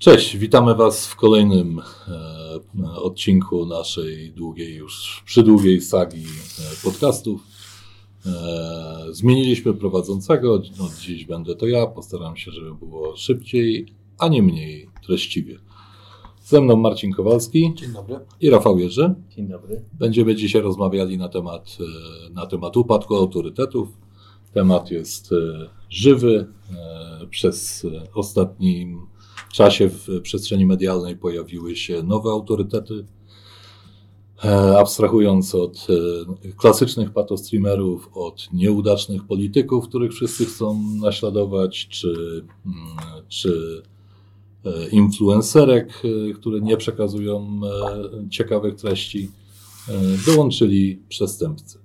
Cześć, witamy Was w kolejnym e, odcinku naszej długiej, już przydługiej sagi e, podcastów. E, zmieniliśmy prowadzącego, od dziś będę to ja, postaram się, żeby było szybciej, a nie mniej treściwie. Ze mną Marcin Kowalski. Dzień dobry. I Rafał Jerzy. Dzień dobry. Będziemy dzisiaj rozmawiali na temat, na temat upadku autorytetów. Temat jest żywy. Przez ostatnim czasie w przestrzeni medialnej pojawiły się nowe autorytety. Abstrahując od klasycznych patostreamerów, od nieudacznych polityków, których wszyscy chcą naśladować, czy, mm, czy E, influencerek, e, które nie przekazują e, ciekawych treści, dołączyli przestępcy.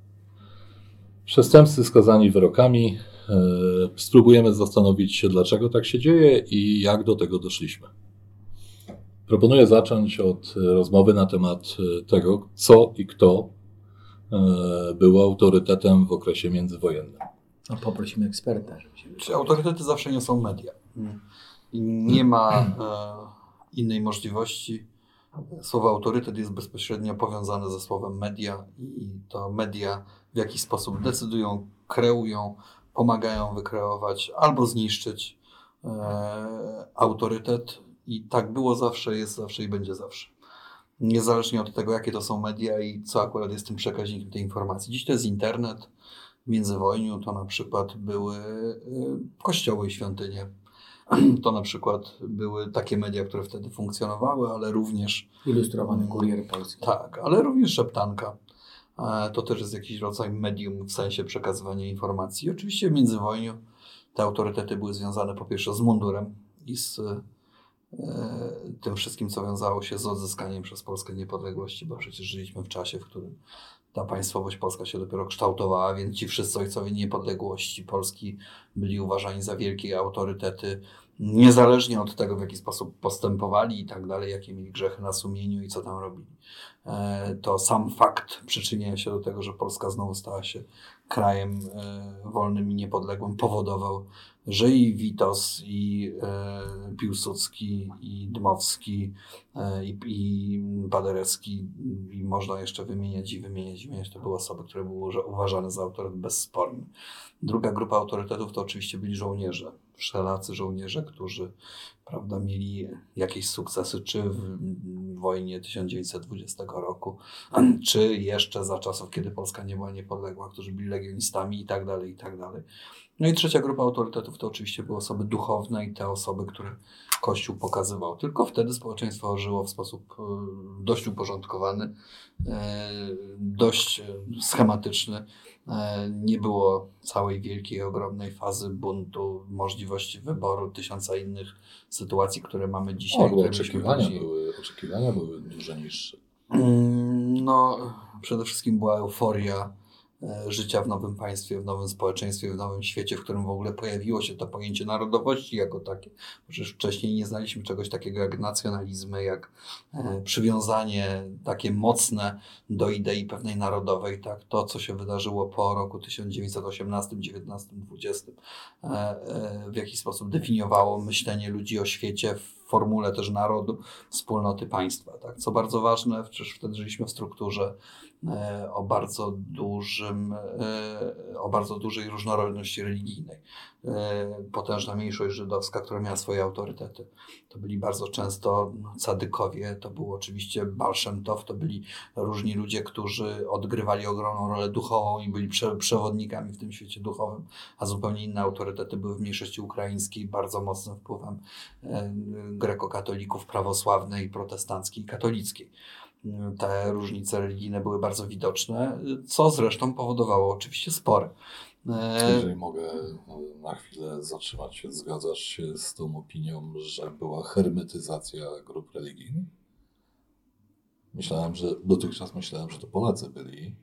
Przestępcy skazani wyrokami. Spróbujemy zastanowić się, dlaczego tak się dzieje i jak do tego doszliśmy. Proponuję zacząć od rozmowy na temat tego, co i kto był autorytetem w okresie międzywojennym. No, poprosimy eksperta. Żeby. Czy autorytety zawsze nie są media? Hmm. I nie ma e, innej możliwości. Słowo autorytet jest bezpośrednio powiązane ze słowem media i to media w jakiś sposób decydują, kreują, pomagają wykreować albo zniszczyć e, autorytet. I tak było zawsze, jest zawsze i będzie zawsze. Niezależnie od tego, jakie to są media i co akurat jest tym przekaźnikiem tej informacji. Dziś to jest internet. W międzywojniu to na przykład były e, kościoły i świątynie To na przykład były takie media, które wtedy funkcjonowały, ale również. Ilustrowany kurier polski. Tak, ale również szeptanka. To też jest jakiś rodzaj medium w sensie przekazywania informacji. Oczywiście w międzywojniu te autorytety były związane po pierwsze z mundurem i z e, tym wszystkim, co wiązało się z odzyskaniem przez Polskę niepodległości, bo przecież żyliśmy w czasie, w którym ta państwowość polska się dopiero kształtowała, więc ci wszyscy ojcowie niepodległości Polski byli uważani za wielkie autorytety, niezależnie od tego, w jaki sposób postępowali i tak dalej, jakie mieli grzechy na sumieniu i co tam robili. E, to sam fakt przyczynienia się do tego, że Polska znowu stała się krajem e, wolnym i niepodległym, powodował, że i Witos, i e, Piłsudski, i Dmowski, i, i Paderewski, i można jeszcze wymieniać i wymieniać, i wymieniać. To były osoby, które były uważane za autorytet bezsporny. Druga grupa autorytetów to oczywiście byli żołnierze, wszelacy żołnierze, którzy prawda, mieli jakieś sukcesy, czy w wojnie 1920 roku, czy jeszcze za czasów, kiedy Polska nie była niepodległa, którzy byli legionistami i tak dalej, i tak dalej. No i trzecia grupa autorytetów to oczywiście były osoby duchowne i te osoby, które Kościół pokazywał. Tylko wtedy społeczeństwo żyło w sposób e, dość uporządkowany, e, dość schematyczny. E, nie było całej wielkiej, ogromnej fazy buntu, możliwości wyboru, tysiąca innych sytuacji, które mamy dzisiaj. O, oczekiwania, były, oczekiwania były dużo niższe. Mm, no, przede wszystkim była euforia życia w nowym państwie, w nowym społeczeństwie, w nowym świecie, w którym w ogóle pojawiło się to pojęcie narodowości jako takie. Przecież wcześniej nie znaliśmy czegoś takiego jak nacjonalizmy, jak e, przywiązanie takie mocne do idei pewnej narodowej. Tak? To, co się wydarzyło po roku 1918, 19, 20, w jakiś sposób definiowało myślenie ludzi o świecie w formule też narodu, wspólnoty państwa. Tak? Co bardzo ważne, przecież wtedy żyliśmy w strukturze E, o bardzo dużym, e, o bardzo dużej różnorodności religijnej. E, potężna mniejszość żydowska, która miała swoje autorytety. To byli bardzo często cadykowie, to był oczywiście Balszemtow, to byli różni ludzie, którzy odgrywali ogromną rolę duchową i byli przewodnikami w tym świecie duchowym, a zupełnie inne autorytety były w mniejszości ukraińskiej, bardzo mocnym wpływem grekokatolików, prawosławnej, protestanckiej i katolickiej te różnice religijne były bardzo widoczne, co zresztą powodowało oczywiście spory. E, Jeżeli mogę na chwilę zatrzymać się, zgadzasz się z tą opinią, że była hermetyzacja grup religijnych? Myślałem, że dotychczas myślałem, że to Polacy byli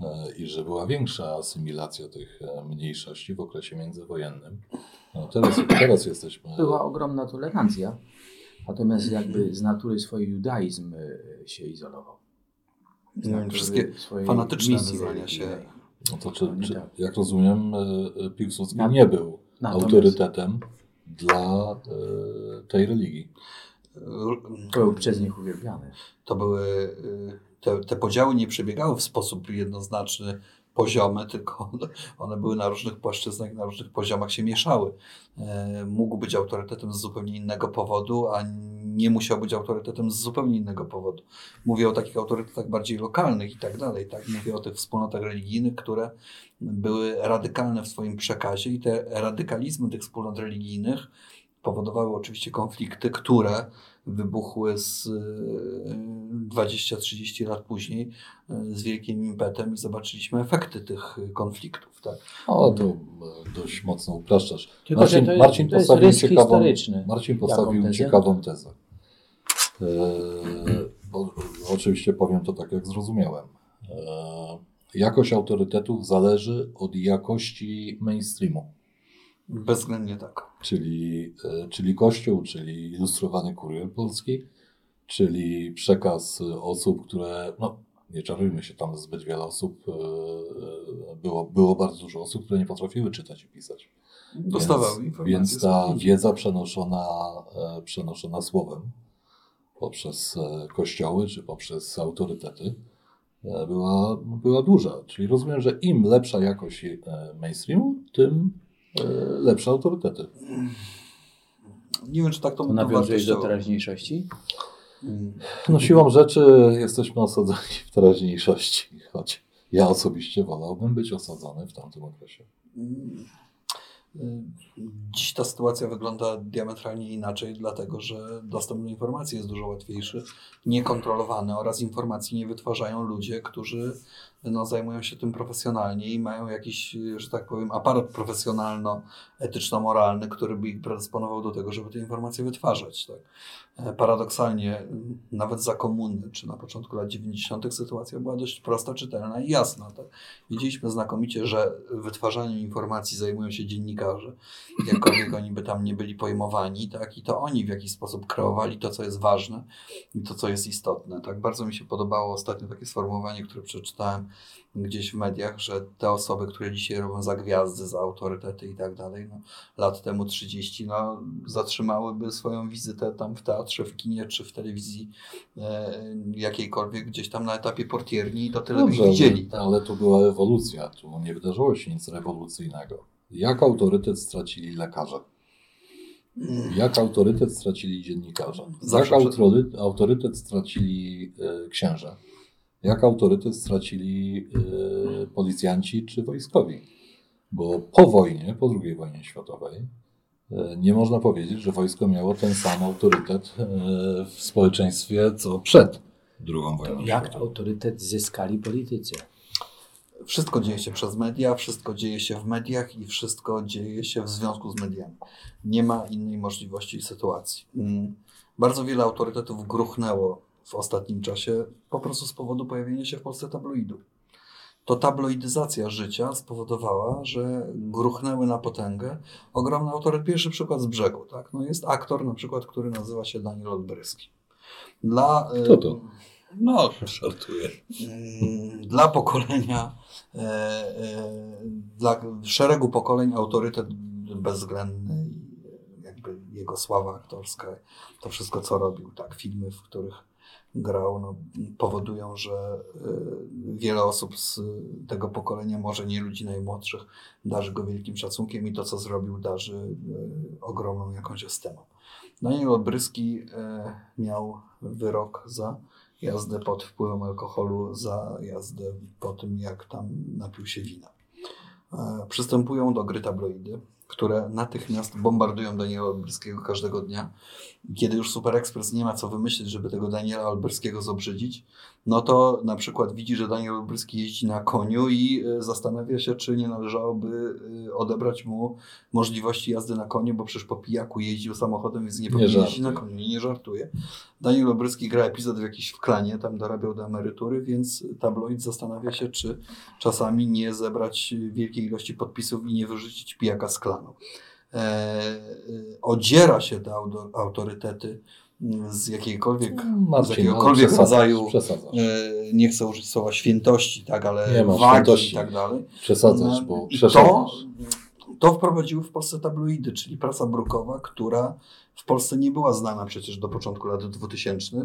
e, i że była większa asymilacja tych e, mniejszości w okresie międzywojennym. No teraz, teraz jesteśmy. Była ogromna tolerancja. Natomiast jakby z natury swój judaizm e, się izolował. No, wszystkie fanatyczne nazywania się. No to czy, czy, tak. jak rozumiem, e, e, Piłsudski nie był autorytetem dla tej religii. Był przez nich uwielbiany. To były, te, te podziały nie przebiegały w sposób jednoznaczny, poziomy, tylko one były na różnych płaszczyznach, na różnych poziomach się mieszały. E, mógł być autorytetem z zupełnie innego powodu, a nie musiał być autorytetem z zupełnie innego powodu. Mówię o takich autorytetach bardziej lokalnych i tak dalej. Tak? Mówię o tych wspólnotach religijnych, które były radykalne w swoim przekazie i te radykalizmy tych wspólnot religijnych powodowały oczywiście konflikty, które wybuchły z 20-30 lat później z wielkim impetem i zobaczyliśmy efekty tych konfliktów. Tak? O, to dość mocno upraszczasz. Tylko, Marcin, to jest, Marcin to jest postawił, ciekawą, historyczny. Marcin postawił tezę? ciekawą tezę. E, bo, oczywiście powiem to tak, jak zrozumiałem. E, jakość autorytetów zależy od jakości mainstreamu. Bezwzględnie tak. Czyli, e, czyli Kościół, czyli ilustrowany kurier polski, czyli przekaz osób, które, no nie czarujmy się, tam zbyt wiele osób, e, e, było, było bardzo dużo osób, które nie potrafiły czytać i pisać. Dostawały informacje. Więc ta wiedza przenoszona, przenoszona słowem poprzez kościoły czy poprzez autorytety była, była duża. Czyli rozumiem, że im lepsza jakość mainstreamu, tym lepsze autorytety. Nie wiem, czy tak to, to nawiązujesz do teraźniejszości? No siłą rzeczy jesteśmy osadzeni w teraźniejszości, choć ja osobiście wolałbym być osadzony w tamtym okresie. Dziś ta sytuacja wygląda diametralnie inaczej, dlatego że dostęp do informacji jest dużo łatwiejszy, niekontrolowany oraz informacji nie wytwarzają ludzie, którzy no, zajmują się tym profesjonalnie i mają jakiś, że tak powiem, aparat profesjonalno-etyczno-moralny, który by ich predysponował do tego, żeby te informacje wytwarzać. Tak? E, paradoksalnie, nawet za komuny, czy na początku lat 90., sytuacja była dość prosta, czytelna i jasna. Tak? Znakomicie, że wytwarzaniem informacji zajmują się dziennikarze, jakkolwiek oni by tam nie byli pojmowani, tak? i to oni w jakiś sposób kreowali to, co jest ważne i to, co jest istotne. Tak? Bardzo mi się podobało ostatnio takie sformułowanie, które przeczytałem gdzieś w mediach, że te osoby, które dzisiaj robią za gwiazdy, za autorytety i tak dalej, no, lat temu 30, no, zatrzymałyby swoją wizytę tam w teatrze, w kinie czy w telewizji e, jakiejkolwiek gdzieś tam na etapie portierni i to tyle Dobrze, by widzieli. Ale, ale to była ewolucja, tu nie wydarzyło się nic rewolucyjnego. Jak autorytet stracili lekarze? Jak autorytet stracili dziennikarze? Jak autorytet, autorytet stracili y, księża? Jak autorytet stracili y, policjanci czy wojskowi. Bo po wojnie, po II wojnie światowej, y, nie można powiedzieć, że wojsko miało ten sam autorytet y, w społeczeństwie, co przed II wojną Jak światową. autorytet zyskali politycy? Wszystko dzieje się przez media, wszystko dzieje się w mediach i wszystko dzieje się w związku z mediami. Nie ma innej możliwości i sytuacji. Mm. Bardzo wiele autorytetów gruchnęło w ostatnim czasie po prostu z powodu pojawienia się w Polsce tabloidu. To tabloidyzacja życia spowodowała, że gruchnęły na potęgę ogromny autorytet. Pierwszy przykład z brzegu. Tak? No jest aktor na przykład, który nazywa się Daniel Olbryski. Dla, Kto to? No, żartuję. Mm, dla pokolenia, e, e, dla szeregu pokoleń autorytet bezwzględny i jakby jego sława aktorska, to wszystko co robił, tak, filmy, w których grał, no, powodują, że y, wiele osób z tego pokolenia, może nie ludzi najmłodszych, darzy go wielkim szacunkiem i to, co zrobił, darzy y, ogromną jakąś estemą. Daniel Obryski y, miał wyrok za jazdę pod wpływem alkoholu, za jazdę po tym, jak tam napił się wina. Przystępują do gry tabloidy które natychmiast bombardują Daniela Olbryskiego każdego dnia. Kiedy już Super Express nie ma co wymyślić, żeby tego Daniela Olbryskiego zobrzydzić, no to na przykład widzi, że Daniel Olbryski jeździ na koniu i e, zastanawia się, czy nie należałoby e, odebrać mu możliwości jazdy na koniu, bo przecież po pijaku jeździł samochodem, więc nie powinien jeździć na koniu. I nie żartuje. Daniel Olbryski gra epizod w jakiś w klanie, tam dorabiał do emerytury, więc tabloid zastanawia się, czy czasami nie zebrać wielkiej ilości podpisów i nie wyrzucić pijaka z klanu. E, e, odziera się te autorytety z jakiejkolwiek, Marcin, z jakiegokolwiek rodzaju, e, nie chcę użyć słowa świętości, tak, ale wagi i tak dalej. Przesadzasz, bo przesadzasz. To To wprowadziły w Polsce tabloidy, czyli prasa brukowa, która w Polsce nie była znana przecież do początku lat 2000.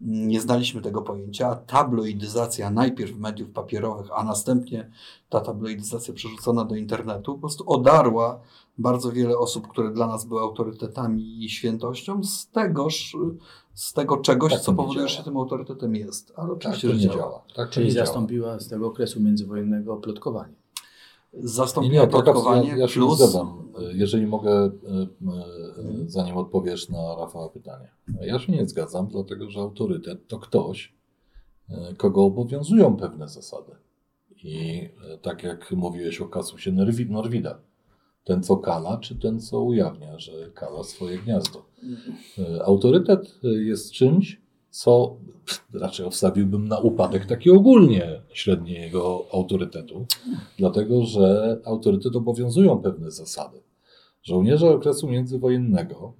Nie znaliśmy tego pojęcia. Tabloidyzacja najpierw mediów papierowych, a następnie ta tabloidyzacja przerzucona do internetu po prostu odarła bardzo wiele osób, które dla nas były autorytetami i świętością z tegoż, z tego czegoś, Tak co powoduje, że tym autorytetem jest. Ale Tak oczywiście, że nie działa. działa. Tak Czyli nie działa. zastąpiła z tego okresu międzywojennego plotkowanie. Nie, Zastąpiła nie, plotkowanie ja, ja się nie plus... zgadzam. Jeżeli mogę, e, e, zanim odpowiesz na Rafała pytanie. Ja się nie zgadzam, dlatego że autorytet to ktoś, e, kogo obowiązują pewne zasady. I e, tak jak mówiłeś o kasusie Norwi- Norwida, ten co kala, czy ten co ujawnia, że kala swoje gniazdo. E, Autorytet e, jest czymś, co raczej obstawiłbym na upadek taki ogólnie średniego autorytetu, dlatego że autorytet obowiązują pewne zasady. Żołnierze okresu międzywojennego,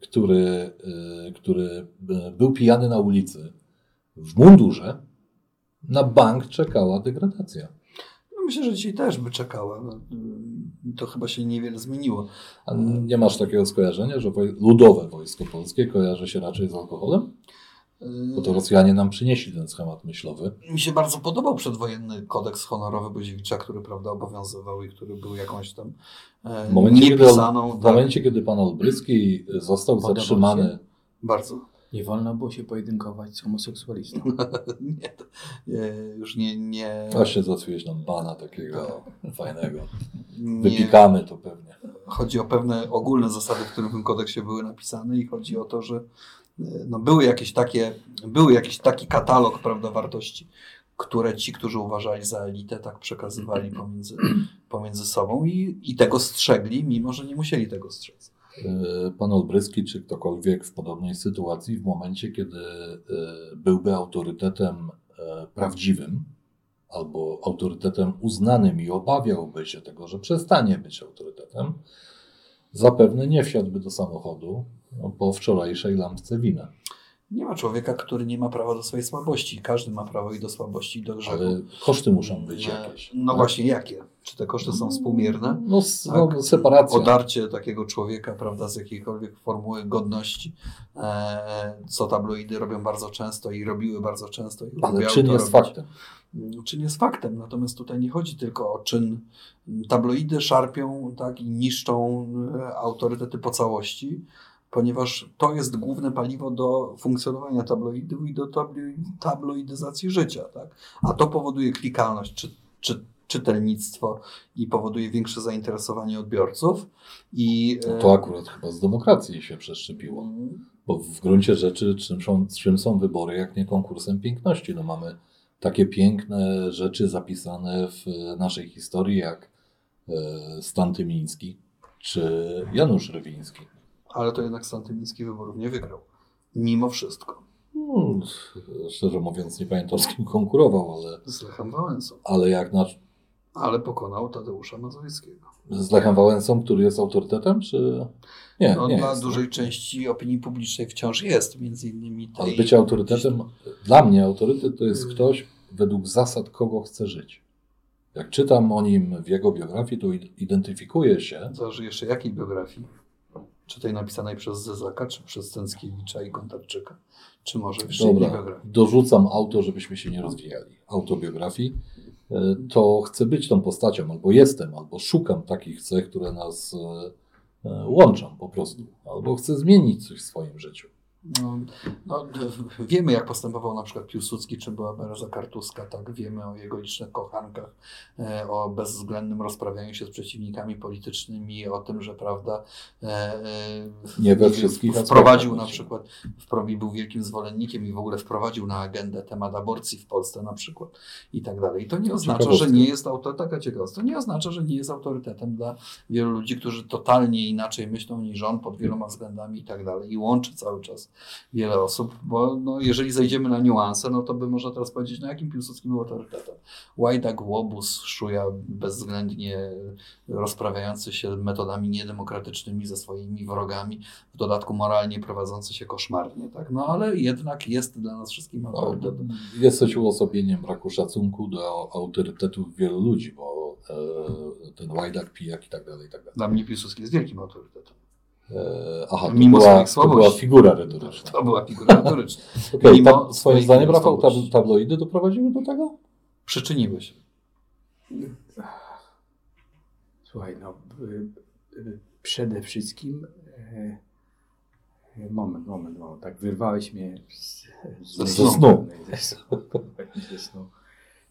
który, y, który y, był pijany na ulicy w mundurze, na bank czekała degradacja. Myślę, że dzisiaj też by czekała. No, To chyba się niewiele zmieniło. A nie masz takiego skojarzenia, że ludowe wojsko polskie kojarzy się raczej z alkoholem? Bo to Rosjanie nam przynieśli ten schemat myślowy. Mi się bardzo podobał przedwojenny kodeks honorowy Boziewicza, który prawda, obowiązywał i który był jakąś tam e, W momencie, kiedy, niepisaną. w tak, momencie, kiedy pan Olbryski został zatrzymany, Bardzo. Nie wolno było się pojedynkować z homoseksualistą. nie, to, e, już nie, nie, właśnie załatwiłeś nam bana takiego fajnego. nie Wypikamy to pewnie. chodzi o pewne ogólne zasady, które w tym kodeksie były napisane i chodzi o to, że e, no, były jakieś takie, były jakiś taki katalog prawda, wartości, które ci, którzy uważali za elitę, tak przekazywali pomiędzy, pomiędzy sobą i, i tego strzegli, mimo że nie musieli tego strzec. E, Pan Olbryski, czy ktokolwiek w podobnej sytuacji, w momencie, kiedy e, byłby autorytetem e, prawdziwym, albo autorytetem uznanym i obawiałby się tego, że przestanie być autorytetem, zapewne nie wsiadłby do samochodu po wczorajszej lampce wina. Nie ma człowieka, który nie ma prawa do swojej słabości. Każdy ma prawo i do słabości, i do grzechu. Ale koszty muszą być E, jakieś. No tak? właśnie, jakie? Czy te koszty są współmierne? No, Tak. no separacja. Odarcie takiego człowieka, prawda, z jakiejkolwiek formuły godności, e, co tabloidy robią bardzo często i robiły bardzo często. I Ale czyn jest robić. faktem. Czyn jest faktem, natomiast tutaj nie chodzi tylko o czyn. Tabloidy szarpią tak, i niszczą e, autorytety po całości, ponieważ to jest główne paliwo do funkcjonowania tabloidów i do tablo- tabloidyzacji życia. Tak? A to powoduje klikalność, czy, czy, czytelnictwo i powoduje większe zainteresowanie odbiorców. I, e, To akurat chyba z demokracji się przeszczepiło. Bo w gruncie rzeczy czym są, czym są wybory, jak nie konkursem piękności? No mamy takie piękne rzeczy zapisane w naszej historii, jak e, Stan Tymiński czy Janusz Rywiński. Ale to jednak Stan Tymiński wyborów nie wygrał. Mimo wszystko. No, szczerze mówiąc, nie pamiętam z kim konkurował, ale, Z Lechem Wałęsą. ale jak na, Ale pokonał Tadeusza Mazowieckiego. z Lechem Wałęsą, który jest autorytetem, czy nie? No, nie dla jest. dużej części opinii publicznej wciąż jest, między innymi tej... Ale bycie autorytetem, dla mnie autorytet to jest Mm. ktoś, według zasad kogo chce żyć. Jak czytam o nim w jego biografii, to id- identyfikuję się. Zależy jeszcze jakiej biografii. Czy tej napisanej przez Zezaka, czy przez Cęckiewicza i Gontarczyka, czy może innej Dobra, biografii. dorzucam auto, żebyśmy się nie rozwijali. Autobiografii. E, To chcę być tą postacią, albo jestem, albo szukam takich cech, które nas e, e, łączą po prostu. Albo chcę zmienić coś w swoim życiu. No, no, wiemy, jak postępował na przykład Piłsudski, czy była Bereza Kartuska, tak? Wiemy o jego licznych kochankach, e, o bezwzględnym rozprawianiu się z przeciwnikami politycznymi, o tym, że prawda, e, e, Nie we wszystkich wprowadził na przykład, wprowadził, był wielkim zwolennikiem i w ogóle wprowadził na agendę temat aborcji w Polsce na przykład i tak dalej. I to nie oznacza, że nie jest autorytetem, ciekawostka, to nie oznacza, że nie jest autorytetem dla wielu ludzi, którzy totalnie inaczej myślą niż on pod wieloma względami i tak dalej. I łączy cały czas wiele osób, bo no, jeżeli zejdziemy na niuanse, no to by można teraz powiedzieć, no jakim Piłsudski był autorytetem. Łajdak, łobuz, szuja bezwzględnie rozprawiający się metodami niedemokratycznymi ze swoimi wrogami, w dodatku moralnie prowadzący się koszmarnie, tak? No ale jednak jest dla nas wszystkim No, autorytetem. jesteś uosobieniem braku szacunku do autorytetów wielu ludzi, bo e, ten Łajdak, Pijak i tak dalej, i tak dalej. Dla mnie Piłsudski jest wielkim autorytetem. E, aha, to Mimo była, swoich to była figura retoryczna. To była figura retoryczna. Okay, Mimo ta, swoim zdaniem, Rafał, tabloidy doprowadziły do tego? Przyczyniły się. Słuchaj, no y, y, przede wszystkim e, moment, moment, moment, tak wyrwałeś mnie z, Ze snu. Ze snu. Ze snu.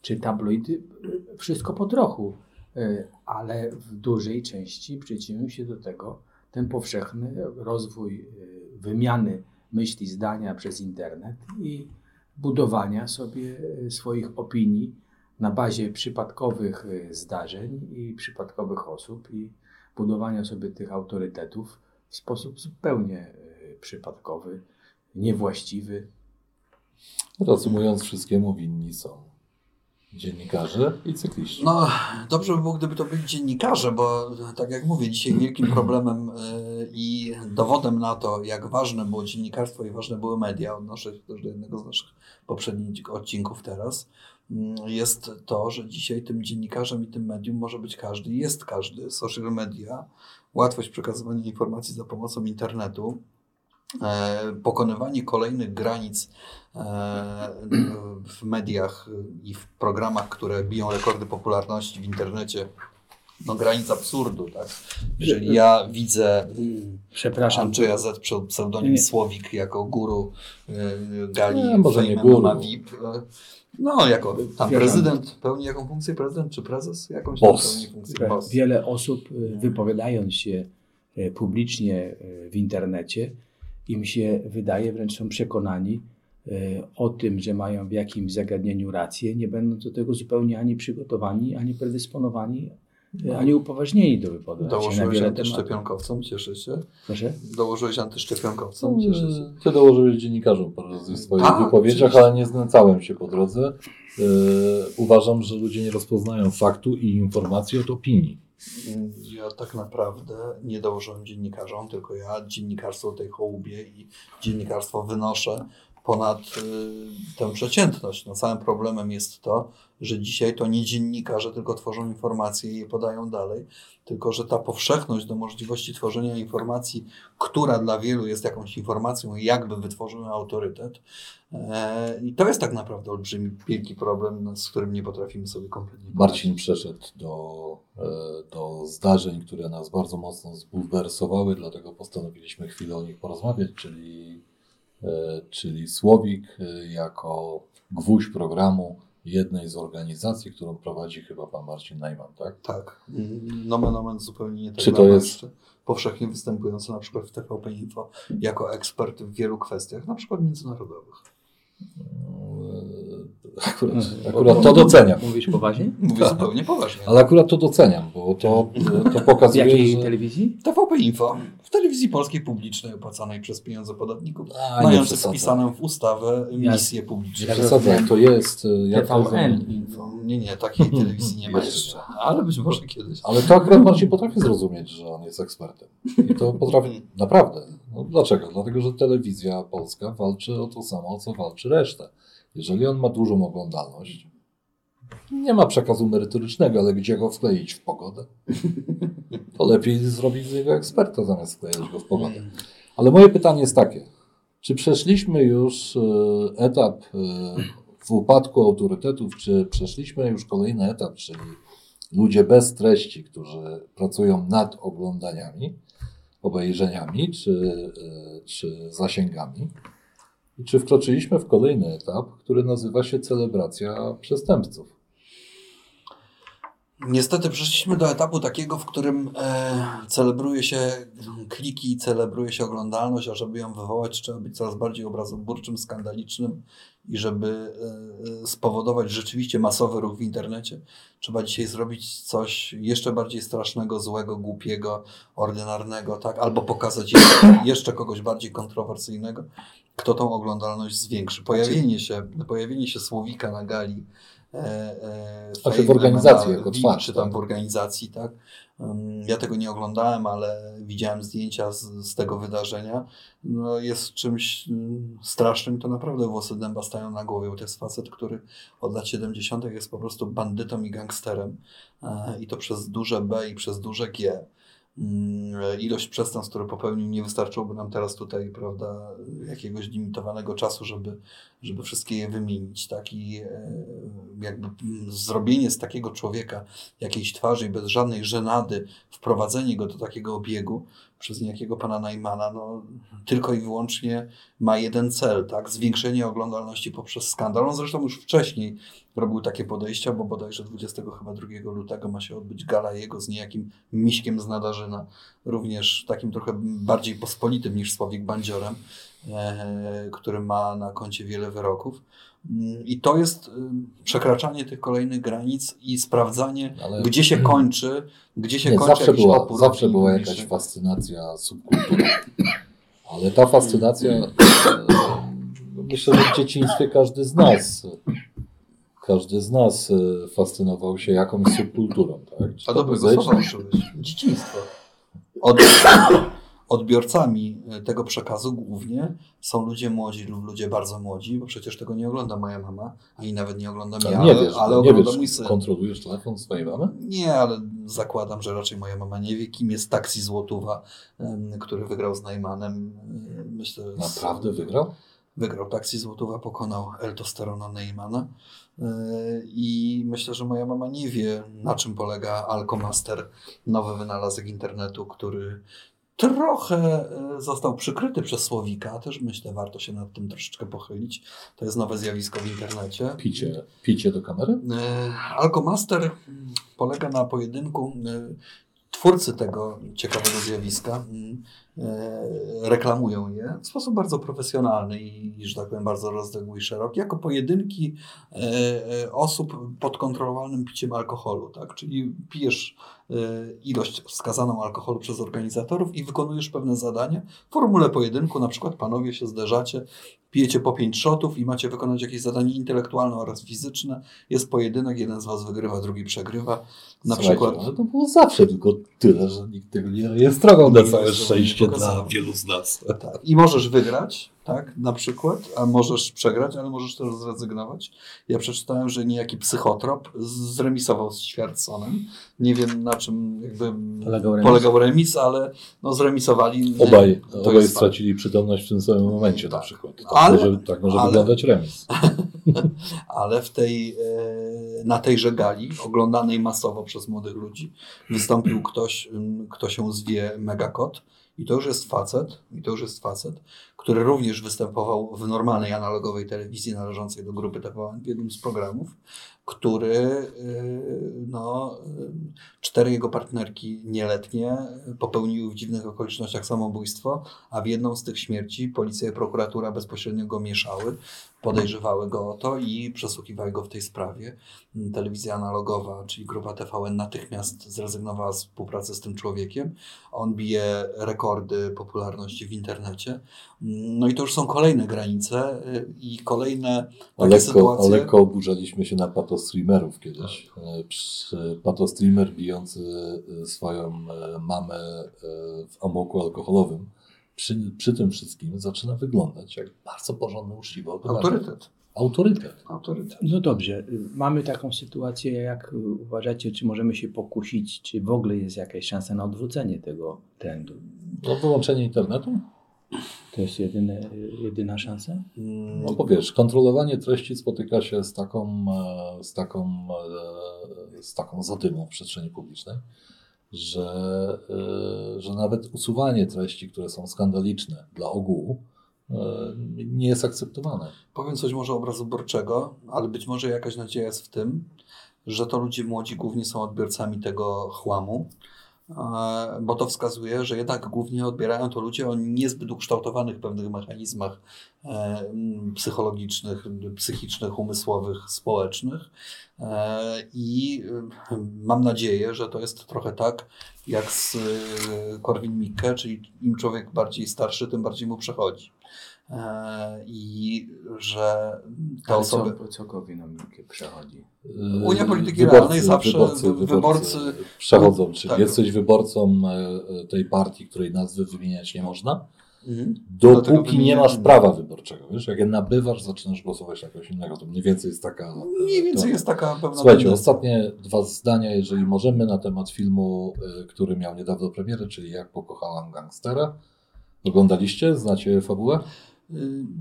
Czy tabloidy? Y, Wszystko po trochu, ale w dużej części przyczynił się do tego ten powszechny rozwój y, wymiany myśli, zdania przez internet i budowania sobie y, swoich opinii na bazie przypadkowych y, zdarzeń i przypadkowych osób i budowania sobie tych autorytetów w sposób zupełnie przypadkowy, niewłaściwy. Reasumując, wszystkiemu winni są dziennikarze i cykliści. No, dobrze by było, gdyby to byli dziennikarze, bo tak jak mówię, dzisiaj wielkim problemem y, i dowodem na to, jak ważne było dziennikarstwo i ważne były media, odnoszę się też do jednego z naszych poprzednich odcinków teraz, mm, jest to, że dzisiaj tym dziennikarzem i tym medium może być każdy jest każdy. Social media, łatwość przekazywania informacji za pomocą internetu, e, pokonywanie kolejnych granic e, w mediach i w programach, które biją rekordy popularności w internecie. No granic absurdu, tak? Jeżeli ja widzę Przepraszam. Andrzeja Z, pseu- pseudonim Nie. Słowik, jako guru y, gali Nie, może nie Fame guru. MMA VIP, no jako tam prezydent, pełni jaką funkcję prezydent, czy prezes? Jakąś Boss. tam pełni funkcję boss. Wiele osób wypowiadając się publicznie w internecie, im się wydaje, wręcz są przekonani y, o tym, że mają w jakimś zagadnieniu rację, nie będąc do tego zupełnie ani przygotowani, ani predysponowani, y, ani upoważnieni do wypowiadania Dołożyłeś antyszczepionkowcom, cieszę się. Proszę? Dołożyłeś antyszczepionkowcom, cieszę się. Ty dołożyłeś dziennikarzom parę razy w swoich Tak, wypowiedziach, ale nie znęcałem się po drodze. Yy, uważam, że ludzie nie rozpoznają faktu i informacji od opinii. Ja tak naprawdę nie dołożyłem dziennikarzom, tylko ja dziennikarstwo tej hołubie i dziennikarstwo wynoszę ponad y, tę przeciętność. No, całym problemem jest to, że dzisiaj to nie dziennikarze tylko tworzą informacje i je podają dalej, tylko że ta powszechność do możliwości tworzenia informacji, która dla wielu jest jakąś informacją, jakby wytworzyła autorytet. E, I to jest tak naprawdę olbrzymi, wielki problem, no, z którym nie potrafimy sobie kompletnie Marcin przeszedł do, e, do zdarzeń, które nas bardzo mocno zbulwersowały, dlatego postanowiliśmy chwilę o nich porozmawiać, czyli, czyli Słowik e, jako gwóźdź programu jednej z organizacji, którą prowadzi chyba pan Marcin Najman, tak? Tak. Nomen omen zupełnie nie tak Czy to jest- jeszcze powszechnie występujący na przykład w TVP Info jako ekspert w wielu kwestiach, na przykład międzynarodowych. E, Akurat, akurat to doceniam. Mówisz poważnie? Mówię Tak. zupełnie poważnie. Ale akurat to doceniam, bo to, to W pokazuje, jakiej że... telewizji? TVP Info w telewizji polskiej publicznej opłacanej przez pieniądze podatników, A, wpisaną w ustawę misję publiczną. Nie przesadzaj, to jest... e, Jak to TVN. Info. Nie, nie, takiej telewizji nie ma jeszcze, ale być może kiedyś. Ale to akurat Marcin potrafi zrozumieć, że on jest ekspertem. I to potrafi naprawdę. No dlaczego? Dlatego, że telewizja polska walczy o to samo, o co walczy reszta. Jeżeli on ma dużą oglądalność, nie ma przekazu merytorycznego, ale gdzie go wkleić w pogodę? To lepiej zrobić z niego eksperta, zamiast wklejać go w pogodę. Ale moje pytanie jest takie. Czy przeszliśmy już e, etap e, w upadku autorytetów, czy przeszliśmy już kolejny etap, czyli ludzie bez treści, którzy pracują nad oglądaniami, obejrzeniami czy, e, czy zasięgami? I czy wkroczyliśmy w kolejny etap, który nazywa się celebracja przestępców? Niestety przeszliśmy do etapu takiego, w którym e, celebruje się kliki, celebruje się oglądalność, a żeby ją wywołać, trzeba być coraz bardziej obrazoburczym, skandalicznym i żeby e, spowodować rzeczywiście masowy ruch w internecie, trzeba dzisiaj zrobić coś jeszcze bardziej strasznego, złego, głupiego, ordynarnego, tak? albo pokazać jeszcze, kogoś bardziej kontrowersyjnego, kto tą oglądalność zwiększy. Pojawienie się, pojawienie się słowika na gali e, Znaczy w organizacji jako twarz, Czy tam tak. w organizacji, tak. Ym, Ja tego nie oglądałem, ale widziałem zdjęcia z, z tego wydarzenia. No, jest czymś ym, strasznym, to naprawdę włosy dęba stają na głowie, bo to jest facet, który od lat 70. jest po prostu bandytą i gangsterem. E, I to przez duże B i przez duże G. Mm, Ilość przestępstw, które popełnił, nie wystarczyłoby nam teraz tutaj, prawda, jakiegoś limitowanego czasu, żeby, żeby wszystkie je wymienić. Tak? I e, jakby zrobienie z takiego człowieka jakiejś twarzy i bez żadnej żenady, wprowadzenie go do takiego obiegu przez niejakiego pana Najmana, no, tylko i wyłącznie ma jeden cel, tak? Zwiększenie oglądalności poprzez skandal. On zresztą już wcześniej robił takie podejścia, bo bodajże 20 chyba 2 lutego ma się odbyć gala jego z niejakim miśkiem z Nadarzyna, również takim trochę bardziej pospolitym niż Sławik Bandziorem, który ma na koncie wiele wyroków. Mm, I to jest y, przekraczanie tych kolejnych granic i sprawdzanie, Ale- gdzie się kończy, gdzie się Nie, kończy zawsze była, opór zawsze była jakaś fascynacja subkulturą. Ale ta fascynacja, e, myślę, że w dzieciństwie każdy z nas, każdy z nas e, fascynował się jakąś subkulturą. Tak? Czy A to słowa użyłeś. Dzieciństwo. Od, odbiorcami tego przekazu głównie są ludzie młodzi lub ludzie bardzo młodzi, bo przecież tego nie ogląda moja mama, ani nawet nie oglądam Ale ja, nie ale, wiesz, ale nie ogląda mój wiesz, syn. kontrolujesz telefon swojej mamy? Nie, ale zakładam, że raczej moja mama nie wie, kim jest Taksi Złotówa, em, który wygrał z Najmanem. Em, Myślę, z- Naprawdę wygrał? Wygrał Taksi Złotówa, pokonał Eltosterona Neymana. Yy, I myślę, że moja mama nie wie, na czym polega Alcomaster, nowy wynalazek internetu, który trochę yy, został przykryty przez Słowika. Też myślę, warto się nad tym troszeczkę pochylić. To jest nowe zjawisko w internecie. Picie, picie do kamery? E, Alcomaster mm, polega na pojedynku. e, Twórcy tego ciekawego zjawiska e, reklamują je w sposób bardzo profesjonalny i, że tak powiem, bardzo rozległy i szeroki, jako pojedynki e, e, osób pod kontrolowanym piciem alkoholu. Tak? Czyli pijesz e, ilość wskazaną alkoholu przez organizatorów i wykonujesz pewne zadanie w formule pojedynku, na przykład panowie się zderzacie, pijecie po pięć shotów i macie wykonać jakieś zadanie intelektualne oraz fizyczne. Jest pojedynek, jeden z was wygrywa, drugi przegrywa. Na Słuchajcie, przykład Ale to było zawsze tylko tyle, że nikt tego nie rejestrował na całe szczęście dla wielu z nas. tak. I możesz wygrać, tak, na przykład, a możesz przegrać, ale możesz też zrezygnować. Ja przeczytałem, że niejaki psychotrop zremisował z Świerconem. Nie wiem na czym jakby Polegał remis? polegał remis, ale no zremisowali. Obaj, To obaj jest stracili przytomność w tym samym momencie na przykład. Tak, Ale- może, tak może ale- wyglądać remis. ale w tej, e, na tejże gali, oglądanej masowo przez młodych ludzi, wystąpił ktoś, kto się zwie Megakot. I to już jest facet, i to już jest facet, który również występował w normalnej analogowej telewizji należącej do grupy TVN w jednym z programów, który, y, no, y, cztery jego partnerki nieletnie popełniły w dziwnych okolicznościach samobójstwo, a w jedną z tych śmierci policja i prokuratura bezpośrednio go mieszały, podejrzewały go o to i przesłuchiwały go w tej sprawie. Telewizja analogowa, czyli grupa TVN natychmiast zrezygnowała z współpracy z tym człowiekiem. On bije rekordy popularności w internecie. No i to już są kolejne granice y, i kolejne takie lekko, sytuacje. lekko oburzaliśmy się na patostreamerów kiedyś. E, przy- Patostreamer bijący e, swoją e, mamę e, w amoku alkoholowym. Przy, przy tym wszystkim zaczyna wyglądać jak bardzo porządny, uczciwy obywatel. Autorytet. Autorytet. Autorytet. No dobrze, y, mamy taką sytuację, jak uważacie, czy możemy się pokusić, czy w ogóle jest jakaś szansa na odwrócenie tego trendu? No, wyłączenie internetu? To jest jedyne, y, jedyna szansa? Mm, No bo wiesz, kontrolowanie treści spotyka się z taką, e, z taką, e, z taką zadymą w przestrzeni publicznej, że, e, że nawet usuwanie treści, które są skandaliczne dla ogółu, e, nie jest akceptowane. Powiem coś może obrazoborczego, ale być może jakaś nadzieja jest w tym, że to ludzie młodzi głównie są odbiorcami tego chłamu, bo to wskazuje, że jednak głównie odbierają to ludzie o niezbyt ukształtowanych pewnych mechanizmach e, psychologicznych, psychicznych, umysłowych, społecznych. E, I e, mam nadzieję, że to jest trochę tak jak z Korwin Mikke, czyli im człowiek bardziej starszy, tym bardziej mu przechodzi. I że te Ale osoby. Co, co Korwin Mikke przechodzi? Unia Polityki Wyborcy, Realnej zawsze wyborcy, wy- wyborcy wyborcy- przechodzą. Czyli Tak. jesteś wyborcą e, tej partii, której nazwy wymieniać nie można, Mhm. Dopóki nie masz prawa wyborczego. Wiesz, jak je nabywasz, zaczynasz głosować na kogoś innego. To mniej więcej jest taka. Mniej więcej to- jest taka pewna Słuchajcie, tendencja. ostatnie dwa zdania, jeżeli możemy, na temat filmu, który miał niedawno premierę, czyli Jak pokochałam gangstera. Oglądaliście? Znacie fabułę?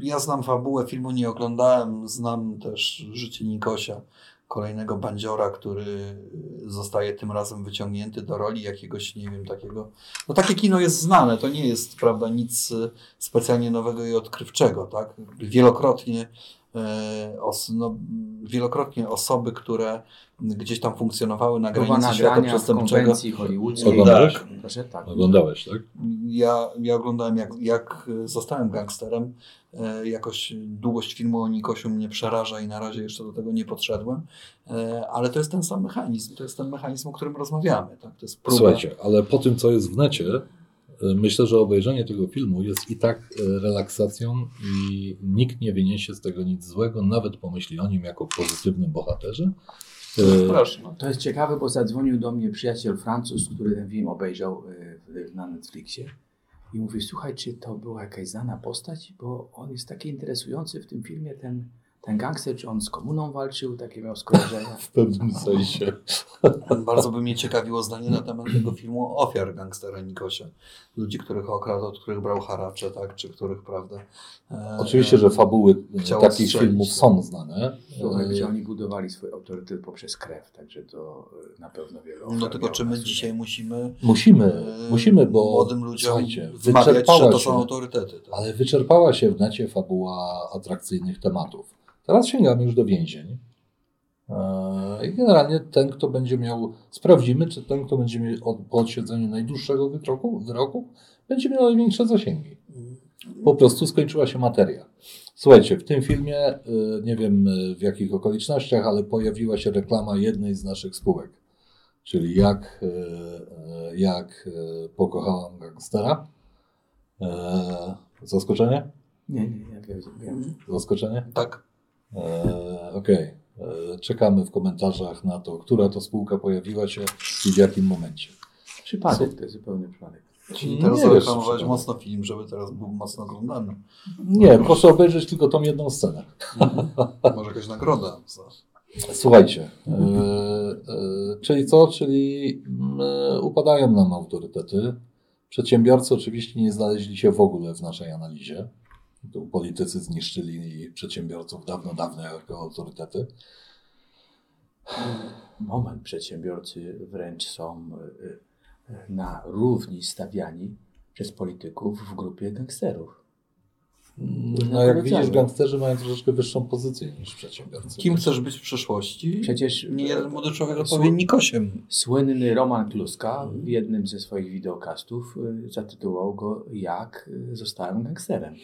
Ja znam fabułę filmu, nie oglądałem. Znam też życie Nikosia, kolejnego bandziora, który zostaje tym razem wyciągnięty do roli jakiegoś, nie wiem, takiego. No takie kino jest znane, to nie jest, prawda, nic y, specjalnie nowego i odkrywczego, tak? Wielokrotnie, os, no, wielokrotnie osoby, które gdzieś tam funkcjonowały na Próba granicy świata przestępczego. Oglądałeś? Tak. Proszę tak. Oglądałeś, tak? Ja, ja oglądałem, jak, jak zostałem gangsterem. E, jakoś długość filmu o Nikosiu mnie przeraża i na razie jeszcze do tego nie podszedłem. E, ale to jest ten sam mechanizm. To jest ten mechanizm, o którym rozmawiamy. Tak? To jest próba. Słuchajcie, ale po tym, co jest w necie, myślę, że obejrzenie tego filmu jest i tak y, relaksacją i nikt nie wyniesie z tego nic złego, nawet pomyśli o nim jako pozytywnym bohaterze. Y, Proszę. No. To jest ciekawe, bo zadzwonił do mnie przyjaciel Francuz, który ten film obejrzał w- na Netflixie i mówi, słuchaj, czy to była jakaś znana postać, bo on jest taki interesujący w tym filmie, ten, ten gangster, czy on z komuną walczył, takie miał skojarzenia. W pewnym sensie. Bardzo by mnie ciekawiło zdanie na temat tego filmu ofiar gangstera Nikosia. Ludzi, których okradł, od których brał haracze, tak? czy których, prawda. e, Oczywiście, że fabuły takich strzelić, filmów tak. są znane. Słuchaj, Y, gdzie oni budowali swój autorytet poprzez krew, także to y, na pewno wiele No tylko czy my dzisiaj musimy Musimy, e, musimy, bo młodym ludziom słuchajcie, wmawiać, że wyczerpała to się, są autorytety. Tak? ale wyczerpała się w necie fabuła atrakcyjnych tematów. Teraz sięgamy już do więzień. E, I generalnie ten, kto będzie miał, sprawdzimy, czy ten, kto będzie miał od- po odsiedzeniu najdłuższego wyroku, wyroku, będzie miał największe zasięgi. Po prostu skończyła się materia. Słuchajcie, w tym filmie, y, nie wiem y, w jakich okolicznościach, ale pojawiła się reklama jednej z naszych spółek. Czyli jak, y, jak pokochałam gangstera. E, Zaskoczenie? Nie, nie, wiem, wiem. Zaskoczenie? Tak. E, Okej. E, Czekamy w komentarzach na to, która to spółka pojawiła się i w jakim momencie. Przypadek, to jest zupełny przypadek. Czyli Nie teraz czy- mocno film, żeby teraz był mocno oglądany. Nie, proszę obejrzeć tylko tą jedną scenę. Może jakaś nagroda Słuchajcie, e, e, czyli co? Czyli mm, e, upadają nam autorytety. Przedsiębiorcy oczywiście nie znaleźli się w ogóle w naszej analizie. Politycy zniszczyli przedsiębiorców dawno, dawno jako autorytety. moment przedsiębiorcy wręcz są y, y, na równi stawiani przez polityków w grupie gangsterów. No jak widzisz, gangsterzy mają troszeczkę wyższą pozycję niż przedsiębiorcy. Kim chcesz być w przyszłości? Przecież Nie jeden młody człowiek odpowie Nikosiem. Słynny Roman Kluska w jednym ze swoich wideokastów y, zatytułował go Jak y, zostałem gangsterem.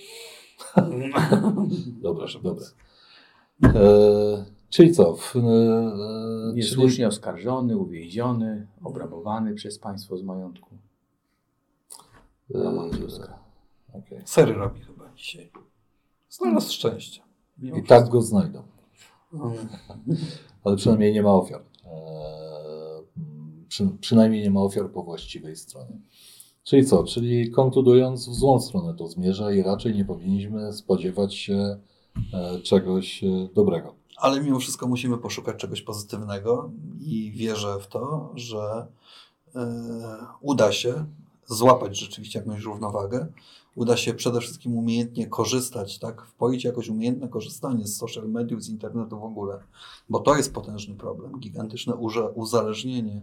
Dobra, dobra. E, czyli co? W, e, e, czyli, Niesłusznie oskarżony, uwięziony, obrabowany przez państwo z majątku. Kluska. okej. Sery robi chyba dzisiaj. Znalazł szczęście. Mimo I tak go znajdą. wszystko. Ale przynajmniej nie ma ofiar. E, przy, przynajmniej nie ma ofiar po właściwej stronie. Czyli co? Czyli konkludując, w złą stronę to zmierza i raczej nie powinniśmy spodziewać się e, czegoś e, dobrego. Ale mimo wszystko musimy poszukać czegoś pozytywnego i wierzę w to, że e, uda się złapać rzeczywiście jakąś równowagę. Uda się przede wszystkim umiejętnie korzystać, tak? Wpoić jakoś umiejętne korzystanie z social mediów, z internetu w ogóle, bo to jest potężny problem. Gigantyczne uzależnienie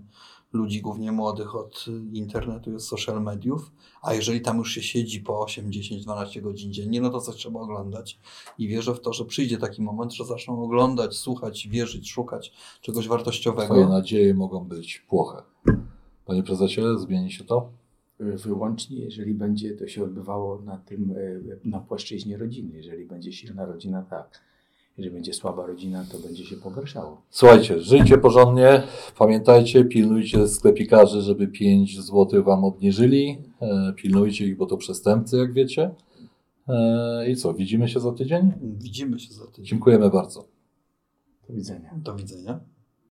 ludzi, głównie młodych, od internetu jest social mediów, a jeżeli tam już się siedzi po 8, 10, 12 godzin dziennie, no to coś trzeba oglądać. I wierzę w to, że przyjdzie taki moment, że zaczną oglądać, słuchać, wierzyć, szukać czegoś wartościowego. Twoje nadzieje mogą być płoche. Panie prezesie, zmieni się to? Wyłącznie, jeżeli będzie to się odbywało na tym, y, na płaszczyźnie rodziny. Jeżeli będzie silna rodzina, tak. Jeżeli będzie słaba rodzina, to będzie się pogarszało. Słuchajcie, żyjcie porządnie. Pamiętajcie, pilnujcie sklepikarzy, żeby 5 zł wam obniżyli. E, pilnujcie ich, bo to przestępcy, jak wiecie. E, I co, widzimy się za tydzień? Widzimy się za tydzień. Dziękujemy bardzo. Do widzenia. Do widzenia.